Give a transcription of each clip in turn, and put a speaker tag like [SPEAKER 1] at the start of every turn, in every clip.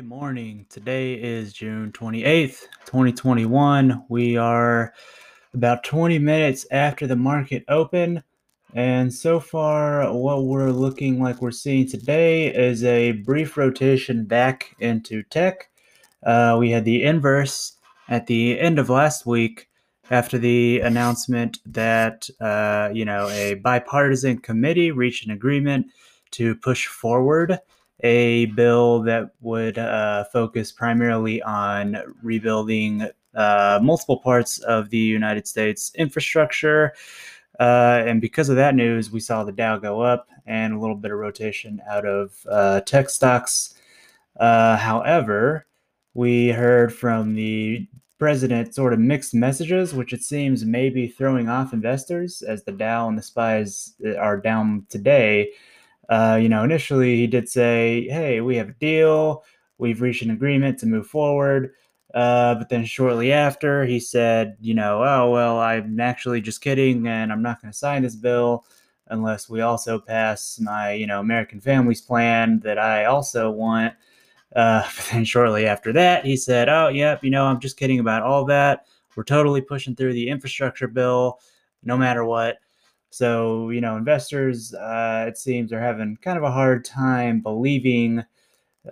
[SPEAKER 1] morning. Today is June 28th, 2021. We are about 20 minutes after the market open. And so far, what we're looking like we're seeing today is a brief rotation back into tech. Uh, we had the inverse at the end of last week after the announcement that, uh, you know, a bipartisan committee reached an agreement to push forward a bill that would uh, focus primarily on rebuilding uh, multiple parts of the United States infrastructure. Uh, and because of that news, we saw the Dow go up and a little bit of rotation out of uh, tech stocks. Uh, however, we heard from the president sort of mixed messages, which it seems may be throwing off investors as the Dow and the SPYs are down today. Uh, you know, initially he did say, "Hey, we have a deal. We've reached an agreement to move forward." Uh, but then shortly after, he said, "You know, oh well, I'm actually just kidding, and I'm not going to sign this bill unless we also pass my, you know, American Families Plan that I also want." Uh, but then shortly after that, he said, "Oh, yep, you know, I'm just kidding about all that. We're totally pushing through the infrastructure bill, no matter what." So, you know, investors, uh, it seems, are having kind of a hard time believing,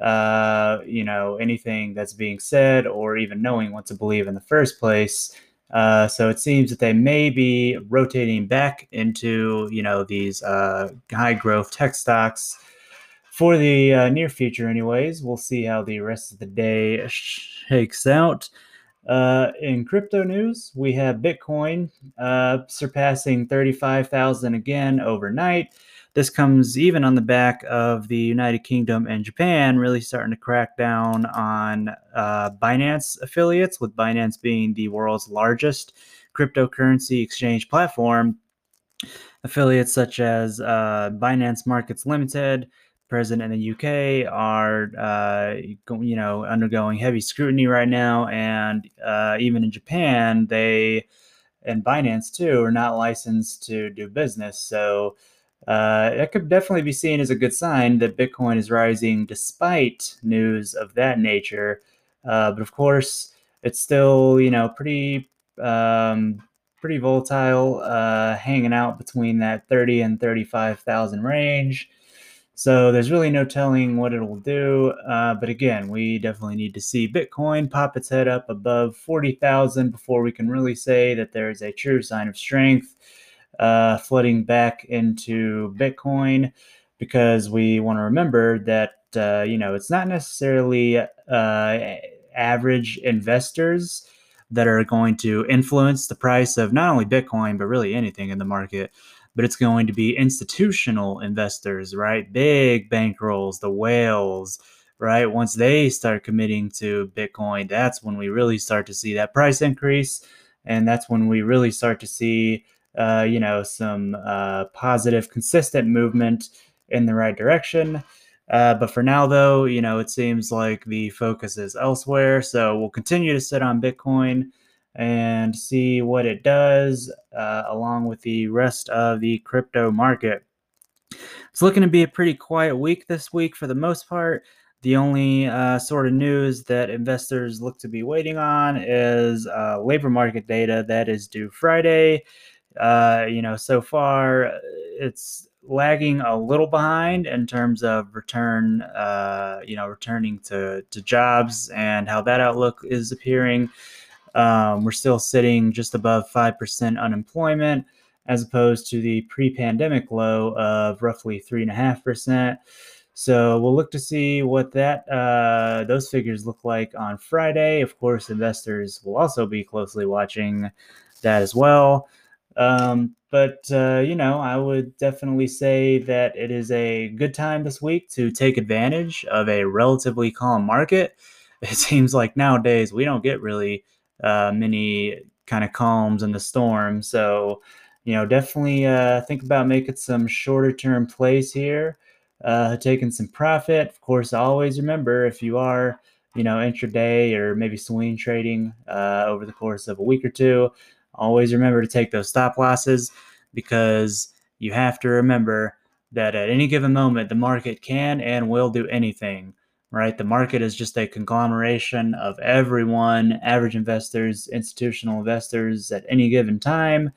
[SPEAKER 1] uh, you know, anything that's being said or even knowing what to believe in the first place. Uh, so it seems that they may be rotating back into, you know, these uh, high growth tech stocks for the uh, near future, anyways. We'll see how the rest of the day shakes out. Uh, in crypto news, we have Bitcoin uh, surpassing 35,000 again overnight. This comes even on the back of the United Kingdom and Japan really starting to crack down on uh, Binance affiliates, with Binance being the world's largest cryptocurrency exchange platform. Affiliates such as uh, Binance Markets Limited, present in the UK are, uh, you know, undergoing heavy scrutiny right now, and uh, even in Japan, they and Binance too are not licensed to do business. So uh, it could definitely be seen as a good sign that Bitcoin is rising despite news of that nature. Uh, but of course, it's still, you know, pretty. Um, pretty volatile, uh, hanging out between that 30 and 35,000 range. So there's really no telling what it'll do. Uh, but again, we definitely need to see Bitcoin pop its head up above 40,000 before we can really say that there is a true sign of strength uh, flooding back into Bitcoin. Because we want to remember that, uh, you know, it's not necessarily uh, average investors that are going to influence the price of not only Bitcoin, but really anything in the market but it's going to be institutional investors, right? Big bankrolls, the whales, right? Once they start committing to Bitcoin, that's when we really start to see that price increase. And that's when we really start to see, uh, you know, some uh, positive, consistent movement in the right direction. Uh, but for now, though, you know, it seems like the focus is elsewhere. So we'll continue to sit on Bitcoin and see what it does uh, along with the rest of the crypto market. It's looking to be a pretty quiet week this week for the most part. The only uh, sort of news that investors look to be waiting on is uh, labor market data that is due Friday. Uh, you know, so far it's lagging a little behind in terms of return, uh, you know, returning to, to jobs and how that outlook is appearing. Um, we're still sitting just above 5% unemployment as opposed to the pre pandemic low of roughly 3.5%. So we'll look to see what that uh, those figures look like on Friday. Of course, investors will also be closely watching that as well. Um, but uh, you know, I would definitely say that it is a good time this week to take advantage of a relatively calm market. It seems like nowadays we don't get really uh, many kind of calms in the storm. So, you know, definitely uh, think about making some shorter term plays here, uh, taking some profit. Of course, always remember if you are, you know, intraday or maybe swing trading uh, over the course of a week or two, always remember to take those stop losses because you have to remember that at any given moment, the market can and will do anything. Right? The market is just a conglomeration of everyone, average investors, institutional investors at any given time.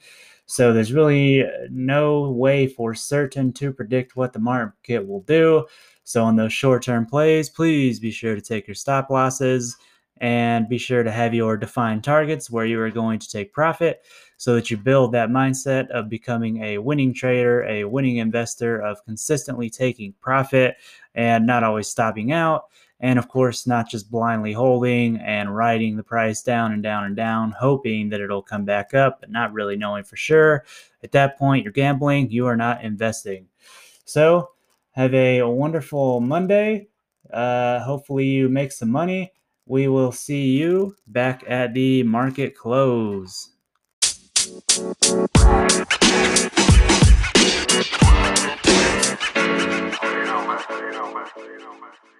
[SPEAKER 1] So there's really uh, no way for certain to predict what the market will do. So on those short-term plays, please be sure to take your stop losses and be sure to have your defined targets where you are going to take profit so that you build that mindset of becoming a winning trader, a winning investor, of consistently taking profit and not always stopping out. And of course, not just blindly holding and riding the price down and down and down, hoping that it'll come back up, but not really knowing for sure. At that point, you're gambling, you are not investing. So, have a wonderful Monday. Uh, hopefully, you make some money we will see you back at the market close. You know, man. You know, man. You know, man.